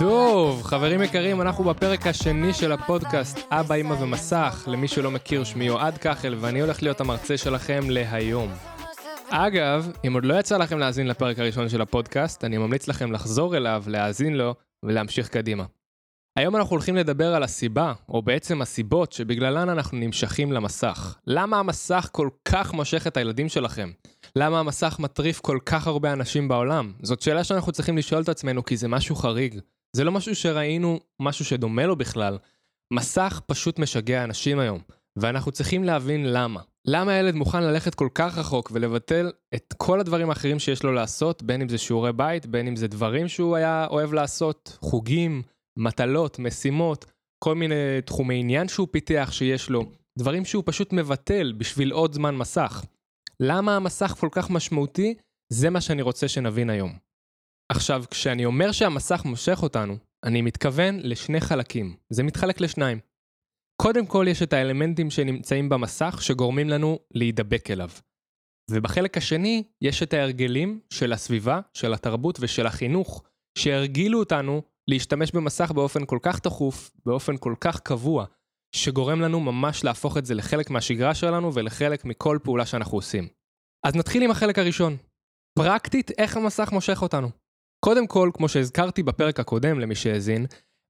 טוב, חברים יקרים, אנחנו בפרק השני של הפודקאסט אבא, אמא ומסך. למי שלא מכיר, שמי אוהד כחל, ואני הולך להיות המרצה שלכם להיום. אגב, אם עוד לא יצא לכם להאזין לפרק הראשון של הפודקאסט, אני ממליץ לכם לחזור אליו, להאזין לו ולהמשיך קדימה. היום אנחנו הולכים לדבר על הסיבה, או בעצם הסיבות, שבגללן אנחנו נמשכים למסך. למה המסך כל כך מושך את הילדים שלכם? למה המסך מטריף כל כך הרבה אנשים בעולם? זאת שאלה שאנחנו צריכים לשאול את עצמנו, כי זה משהו חריג. זה לא משהו שראינו, משהו שדומה לו בכלל. מסך פשוט משגע אנשים היום, ואנחנו צריכים להבין למה. למה הילד מוכן ללכת כל כך רחוק ולבטל את כל הדברים האחרים שיש לו לעשות, בין אם זה שיעורי בית, בין אם זה דברים שהוא היה אוהב לעשות, חוגים, מטלות, משימות, כל מיני תחומי עניין שהוא פיתח שיש לו, דברים שהוא פשוט מבטל בשביל עוד זמן מסך. למה המסך כל כך משמעותי? זה מה שאני רוצה שנבין היום. עכשיו, כשאני אומר שהמסך מושך אותנו, אני מתכוון לשני חלקים. זה מתחלק לשניים. קודם כל יש את האלמנטים שנמצאים במסך שגורמים לנו להידבק אליו. ובחלק השני יש את ההרגלים של הסביבה, של התרבות ושל החינוך, שהרגילו אותנו להשתמש במסך באופן כל כך תכוף, באופן כל כך קבוע, שגורם לנו ממש להפוך את זה לחלק מהשגרה שלנו ולחלק מכל פעולה שאנחנו עושים. אז נתחיל עם החלק הראשון. פרקטית, איך המסך מושך אותנו. קודם כל, כמו שהזכרתי בפרק הקודם למי שהאזין,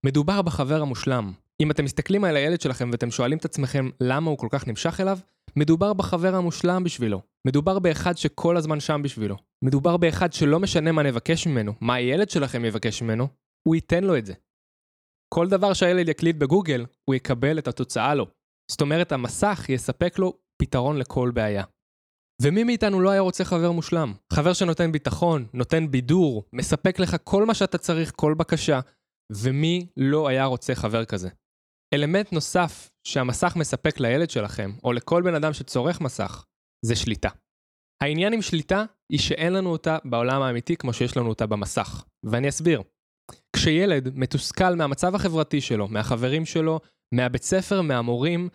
מדובר בחבר המושלם. אם אתם מסתכלים על הילד שלכם ואתם שואלים את עצמכם למה הוא כל כך נמשך אליו, מדובר בחבר המושלם בשבילו. מדובר באחד שכל הזמן שם בשבילו. מדובר באחד שלא משנה מה נבקש ממנו, מה הילד שלכם יבקש ממנו, הוא ייתן לו את זה. כל דבר שהילד יקליד בגוגל, הוא יקבל את התוצאה לו. זאת אומרת, המסך יספק לו פתרון לכל בעיה. ומי מאיתנו לא היה רוצה חבר מושלם? חבר שנותן ביטחון, נותן בידור, מספק לך כל מה שאתה צריך, כל בקשה, ומי לא היה רוצה חבר כזה? אלמנט נוסף שהמסך מספק לילד שלכם, או לכל בן אדם שצורך מסך, זה שליטה. העניין עם שליטה היא שאין לנו אותה בעולם האמיתי כמו שיש לנו אותה במסך. ואני אסביר. כשילד מתוסכל מהמצב החברתי שלו, מהחברים שלו, מהבית ספר, מהמורים,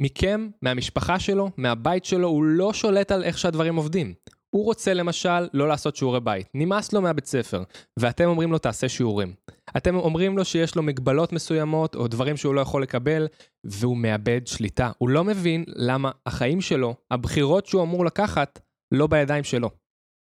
מכם, מהמשפחה שלו, מהבית שלו, הוא לא שולט על איך שהדברים עובדים. הוא רוצה למשל לא לעשות שיעורי בית, נמאס לו מהבית ספר, ואתם אומרים לו תעשה שיעורים. אתם אומרים לו שיש לו מגבלות מסוימות או דברים שהוא לא יכול לקבל, והוא מאבד שליטה. הוא לא מבין למה החיים שלו, הבחירות שהוא אמור לקחת, לא בידיים שלו.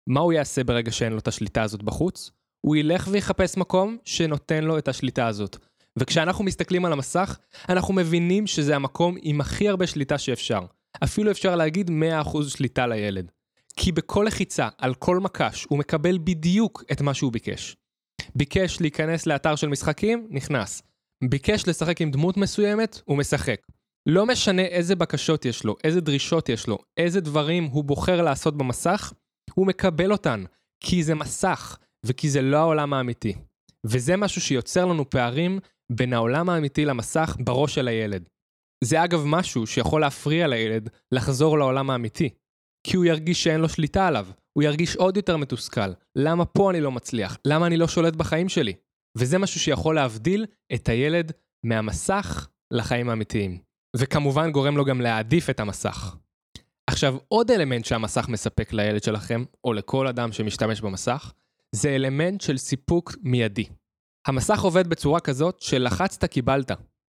מה הוא יעשה ברגע שאין לו את השליטה הזאת בחוץ? הוא ילך ויחפש מקום שנותן לו את השליטה הזאת. וכשאנחנו מסתכלים על המסך, אנחנו מבינים שזה המקום עם הכי הרבה שליטה שאפשר. אפילו אפשר להגיד 100% שליטה לילד. כי בכל לחיצה, על כל מקש, הוא מקבל בדיוק את מה שהוא ביקש. ביקש להיכנס לאתר של משחקים, נכנס. ביקש לשחק עם דמות מסוימת, הוא משחק. לא משנה איזה בקשות יש לו, איזה דרישות יש לו, איזה דברים הוא בוחר לעשות במסך, הוא מקבל אותן. כי זה מסך, וכי זה לא העולם האמיתי. וזה משהו שיוצר לנו פערים בין העולם האמיתי למסך בראש של הילד. זה אגב משהו שיכול להפריע לילד לחזור לעולם האמיתי. כי הוא ירגיש שאין לו שליטה עליו, הוא ירגיש עוד יותר מתוסכל. למה פה אני לא מצליח? למה אני לא שולט בחיים שלי? וזה משהו שיכול להבדיל את הילד מהמסך לחיים האמיתיים. וכמובן גורם לו גם להעדיף את המסך. עכשיו, עוד אלמנט שהמסך מספק לילד שלכם, או לכל אדם שמשתמש במסך, זה אלמנט של סיפוק מיידי. המסך עובד בצורה כזאת שלחצת קיבלת.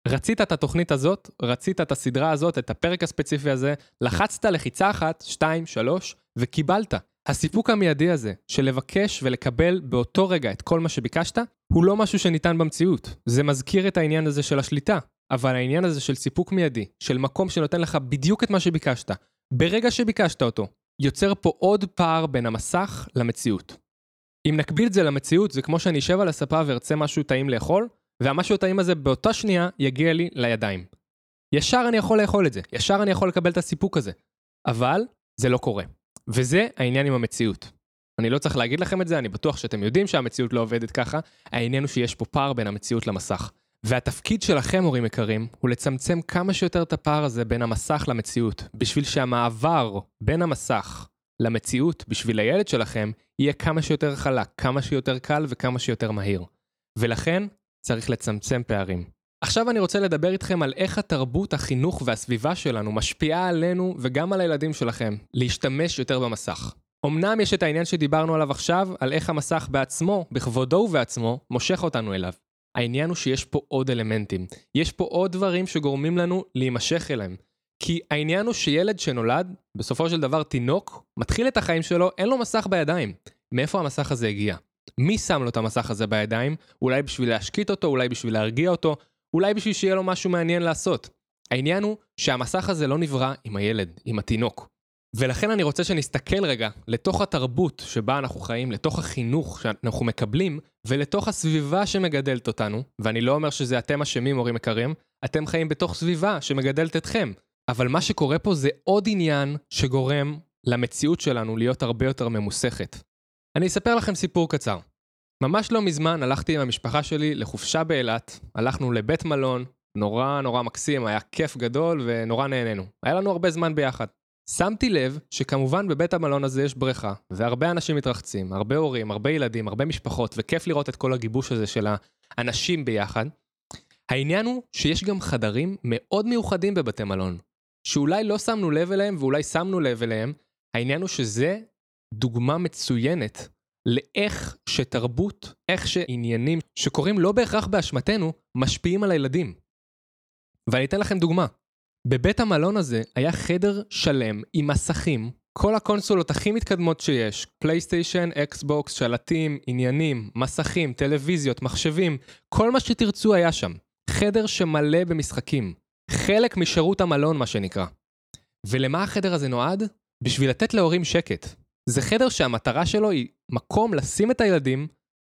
רצית את התוכנית הזאת, רצית את הסדרה הזאת, את הפרק הספציפי הזה, לחצת לחיצה אחת, שתיים, שלוש, וקיבלת. הסיפוק המיידי הזה, של לבקש ולקבל באותו רגע את כל מה שביקשת, הוא לא משהו שניתן במציאות. זה מזכיר את העניין הזה של השליטה, אבל העניין הזה של סיפוק מיידי, של מקום שנותן לך בדיוק את מה שביקשת, ברגע שביקשת אותו, יוצר פה עוד פער בין המסך למציאות. אם נקביל את זה למציאות, זה כמו שאני אשב על הספה וארצה משהו טעים לאכול, והמשהו הטעים הזה באותה שנייה יגיע לי לידיים. ישר אני יכול לאכול את זה, ישר אני יכול לקבל את הסיפוק הזה. אבל זה לא קורה. וזה העניין עם המציאות. אני לא צריך להגיד לכם את זה, אני בטוח שאתם יודעים שהמציאות לא עובדת ככה, העניין הוא שיש פה פער בין המציאות למסך. והתפקיד שלכם, הורים יקרים, הוא לצמצם כמה שיותר את הפער הזה בין המסך למציאות, בשביל שהמעבר בין המסך למציאות בשביל הילד שלכם יהיה כמה שיותר חלק, כמה שיותר קל וכמה שיותר מהיר. ולכן צריך לצמצם פערים. עכשיו אני רוצה לדבר איתכם על איך התרבות, החינוך והסביבה שלנו משפיעה עלינו וגם על הילדים שלכם להשתמש יותר במסך. אמנם יש את העניין שדיברנו עליו עכשיו, על איך המסך בעצמו, בכבודו ובעצמו, מושך אותנו אליו. העניין הוא שיש פה עוד אלמנטים. יש פה עוד דברים שגורמים לנו להימשך אליהם. כי העניין הוא שילד שנולד, בסופו של דבר תינוק, מתחיל את החיים שלו, אין לו מסך בידיים. מאיפה המסך הזה הגיע? מי שם לו את המסך הזה בידיים? אולי בשביל להשקיט אותו, אולי בשביל להרגיע אותו, אולי בשביל שיהיה לו משהו מעניין לעשות. העניין הוא שהמסך הזה לא נברא עם הילד, עם התינוק. ולכן אני רוצה שנסתכל רגע לתוך התרבות שבה אנחנו חיים, לתוך החינוך שאנחנו מקבלים, ולתוך הסביבה שמגדלת אותנו, ואני לא אומר שזה אתם אשמים, הורים יקרים, אתם חיים בתוך סביבה שמגדלת אתכם. אבל מה שקורה פה זה עוד עניין שגורם למציאות שלנו להיות הרבה יותר ממוסכת. אני אספר לכם סיפור קצר. ממש לא מזמן הלכתי עם המשפחה שלי לחופשה באילת, הלכנו לבית מלון, נורא נורא מקסים, היה כיף גדול ונורא נהנינו. היה לנו הרבה זמן ביחד. שמתי לב שכמובן בבית המלון הזה יש בריכה, והרבה אנשים מתרחצים, הרבה הורים, הרבה ילדים, הרבה משפחות, וכיף לראות את כל הגיבוש הזה של האנשים ביחד. העניין הוא שיש גם חדרים מאוד מיוחדים בבתי מלון, שאולי לא שמנו לב אליהם ואולי שמנו לב אליהם, העניין הוא שזה דוגמה מצוינת לאיך שתרבות, איך שעניינים שקורים לא בהכרח באשמתנו, משפיעים על הילדים. ואני אתן לכם דוגמה. בבית המלון הזה היה חדר שלם עם מסכים, כל הקונסולות הכי מתקדמות שיש, פלייסטיישן, אקסבוקס, שלטים, עניינים, מסכים, טלוויזיות, מחשבים, כל מה שתרצו היה שם. חדר שמלא במשחקים. חלק משירות המלון, מה שנקרא. ולמה החדר הזה נועד? בשביל לתת להורים שקט. זה חדר שהמטרה שלו היא מקום לשים את הילדים,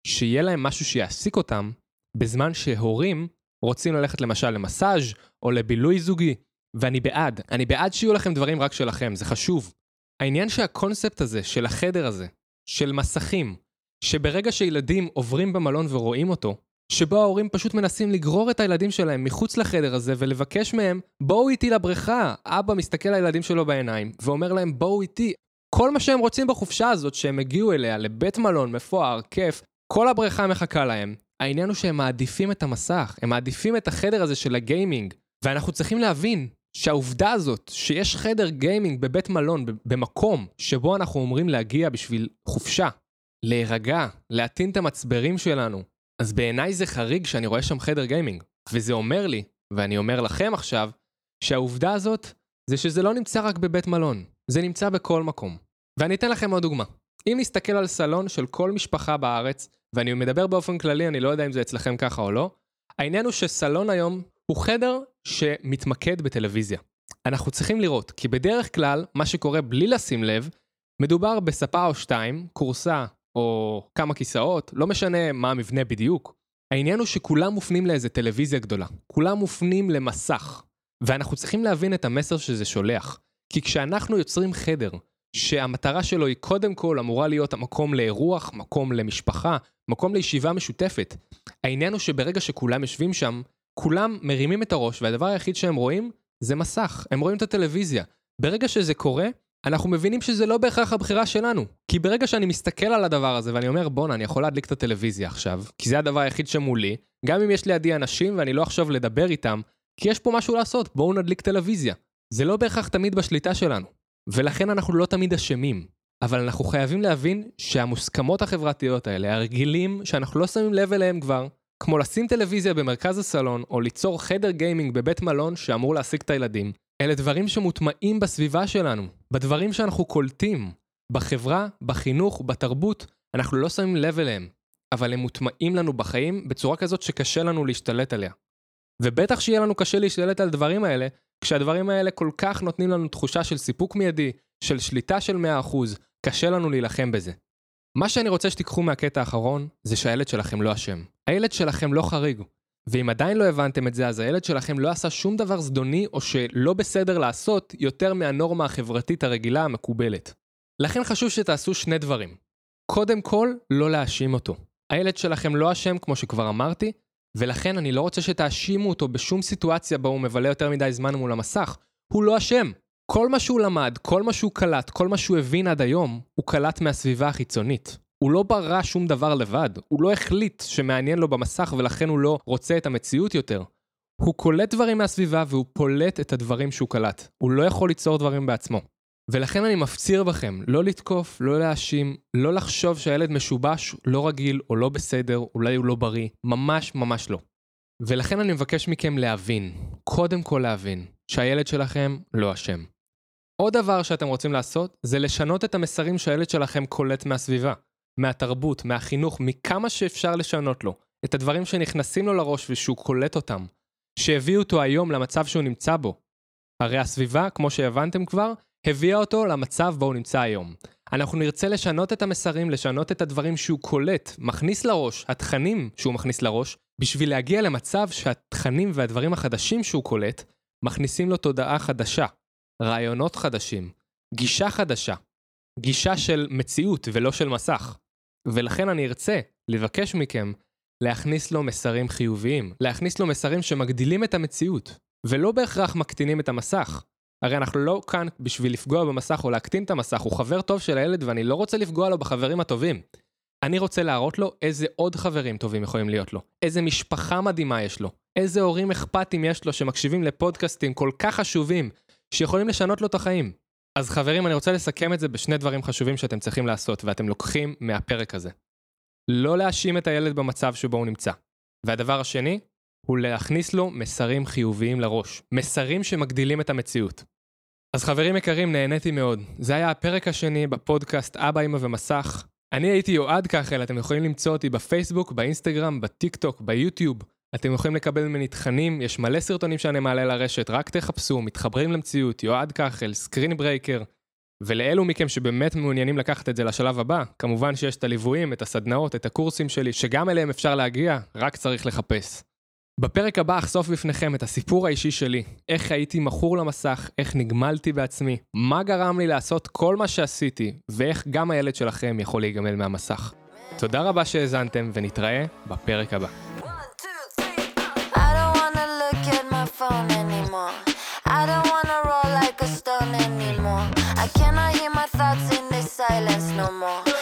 שיהיה להם משהו שיעסיק אותם, בזמן שהורים רוצים ללכת למשל למסאז' או לבילוי זוגי, ואני בעד, אני בעד שיהיו לכם דברים רק שלכם, זה חשוב. העניין שהקונספט הזה, של החדר הזה, של מסכים, שברגע שילדים עוברים במלון ורואים אותו, שבו ההורים פשוט מנסים לגרור את הילדים שלהם מחוץ לחדר הזה ולבקש מהם, בואו איתי לבריכה. אבא מסתכל לילדים שלו בעיניים ואומר להם, בואו איתי. כל מה שהם רוצים בחופשה הזאת שהם הגיעו אליה, לבית מלון מפואר, כיף, כל הבריכה מחכה להם. העניין הוא שהם מעדיפים את המסך, הם מעדיפים את החדר הזה של הגיימינג. ואנחנו צריכים להבין שהעובדה הזאת, שיש חדר גיימינג בבית מלון, במקום שבו אנחנו אומרים להגיע בשביל חופשה, להירגע, להטעין את המצברים שלנו, אז בעיניי זה חריג שאני רואה שם חדר גיימינג. וזה אומר לי, ואני אומר לכם עכשיו, שהעובדה הזאת זה שזה לא נמצא רק בבית מלון, זה נמצא בכל מקום. ואני אתן לכם עוד דוגמה. אם נסתכל על סלון של כל משפחה בארץ, ואני מדבר באופן כללי, אני לא יודע אם זה אצלכם ככה או לא, העניין הוא שסלון היום הוא חדר שמתמקד בטלוויזיה. אנחנו צריכים לראות, כי בדרך כלל, מה שקורה בלי לשים לב, מדובר בספה או שתיים, כורסה או כמה כיסאות, לא משנה מה המבנה בדיוק. העניין הוא שכולם מופנים לאיזה טלוויזיה גדולה. כולם מופנים למסך. ואנחנו צריכים להבין את המסר שזה שולח. כי כשאנחנו יוצרים חדר, שהמטרה שלו היא קודם כל אמורה להיות המקום לאירוח, מקום למשפחה, מקום לישיבה משותפת. העניין הוא שברגע שכולם יושבים שם, כולם מרימים את הראש, והדבר היחיד שהם רואים זה מסך, הם רואים את הטלוויזיה. ברגע שזה קורה, אנחנו מבינים שזה לא בהכרח הבחירה שלנו. כי ברגע שאני מסתכל על הדבר הזה ואני אומר, בואנה, אני יכול להדליק את הטלוויזיה עכשיו, כי זה הדבר היחיד שמולי, גם אם יש לידי אנשים ואני לא עכשיו לדבר איתם, כי יש פה משהו לעשות, בואו נדליק טלוויזיה. זה לא בהכרח תמיד בשליטה שלנו. ולכן אנחנו לא תמיד אשמים. אבל אנחנו חייבים להבין שהמוסכמות החברתיות האלה, הרגילים שאנחנו לא שמים לב אליהם כבר, כמו לשים טלוויזיה במרכז הסלון, או ליצור חדר גיימינג בבית מלון שאמור להעסיק את הילדים, אלה דברים שמוטמעים בסביבה שלנו, בדברים שאנחנו קולטים, בחברה, בחינוך, בתרבות, אנחנו לא שמים לב אליהם, אבל הם מוטמעים לנו בחיים בצורה כזאת שקשה לנו להשתלט עליה. ובטח שיהיה לנו קשה להשתלט על הדברים האלה, כשהדברים האלה כל כך נותנים לנו תחושה של סיפוק מיידי, של שליטה של 100%, קשה לנו להילחם בזה. מה שאני רוצה שתיקחו מהקטע האחרון, זה שהילד שלכם לא אשם. הילד שלכם לא חריג. ואם עדיין לא הבנתם את זה, אז הילד שלכם לא עשה שום דבר זדוני או שלא בסדר לעשות יותר מהנורמה החברתית הרגילה המקובלת. לכן חשוב שתעשו שני דברים. קודם כל, לא להאשים אותו. הילד שלכם לא אשם, כמו שכבר אמרתי, ולכן אני לא רוצה שתאשימו אותו בשום סיטואציה בה הוא מבלה יותר מדי זמן מול המסך. הוא לא אשם. כל מה שהוא למד, כל מה שהוא קלט, כל מה שהוא הבין עד היום, הוא קלט מהסביבה החיצונית. הוא לא ברא שום דבר לבד, הוא לא החליט שמעניין לו במסך ולכן הוא לא רוצה את המציאות יותר. הוא קולט דברים מהסביבה והוא פולט את הדברים שהוא קלט. הוא לא יכול ליצור דברים בעצמו. ולכן אני מפציר בכם לא לתקוף, לא להאשים, לא לחשוב שהילד משובש, לא רגיל או לא בסדר, אולי הוא לא בריא, ממש ממש לא. ולכן אני מבקש מכם להבין, קודם כל להבין, שהילד שלכם לא אשם. עוד דבר שאתם רוצים לעשות, זה לשנות את המסרים שהילד שלכם קולט מהסביבה, מהתרבות, מהחינוך, מכמה שאפשר לשנות לו, את הדברים שנכנסים לו לראש ושהוא קולט אותם, שהביאו אותו היום למצב שהוא נמצא בו. הרי הסביבה, כמו שהבנתם כבר, הביאה אותו למצב בו הוא נמצא היום. אנחנו נרצה לשנות את המסרים, לשנות את הדברים שהוא קולט, מכניס לראש, התכנים שהוא מכניס לראש, בשביל להגיע למצב שהתכנים והדברים החדשים שהוא קולט, מכניסים לו תודעה חדשה, רעיונות חדשים, גישה חדשה, גישה של מציאות ולא של מסך. ולכן אני ארצה לבקש מכם להכניס לו מסרים חיוביים, להכניס לו מסרים שמגדילים את המציאות, ולא בהכרח מקטינים את המסך. הרי אנחנו לא כאן בשביל לפגוע במסך או להקטין את המסך, הוא חבר טוב של הילד ואני לא רוצה לפגוע לו בחברים הטובים. אני רוצה להראות לו איזה עוד חברים טובים יכולים להיות לו, איזה משפחה מדהימה יש לו, איזה הורים אכפתים יש לו שמקשיבים לפודקאסטים כל כך חשובים, שיכולים לשנות לו את החיים. אז חברים, אני רוצה לסכם את זה בשני דברים חשובים שאתם צריכים לעשות, ואתם לוקחים מהפרק הזה. לא להאשים את הילד במצב שבו הוא נמצא. והדבר השני, הוא להכניס לו מסרים חיוביים לראש. מסרים שמגדילים את המציאות. אז חברים יקרים, נהניתי מאוד. זה היה הפרק השני בפודקאסט אבא, אמא ומסך. אני הייתי יועד כחל, אתם יכולים למצוא אותי בפייסבוק, באינסטגרם, בטיק טוק, ביוטיוב. אתם יכולים לקבל ממני תכנים, יש מלא סרטונים שאני מעלה לרשת, רק תחפשו, מתחברים למציאות, יועד כחל, Screen Breaker. ולאלו מכם שבאמת מעוניינים לקחת את זה לשלב הבא, כמובן שיש את הליוויים, את הסדנאות, את הקורסים שלי, שגם אליהם אפשר להגיע, רק צריך לחפש. בפרק הבא אחשוף בפניכם את הסיפור האישי שלי, איך הייתי מכור למסך, איך נגמלתי בעצמי, מה גרם לי לעשות כל מה שעשיתי, ואיך גם הילד שלכם יכול להיגמל מהמסך. תודה רבה שהאזנתם, ונתראה בפרק הבא. anymore. I cannot hear my thoughts in this silence no more.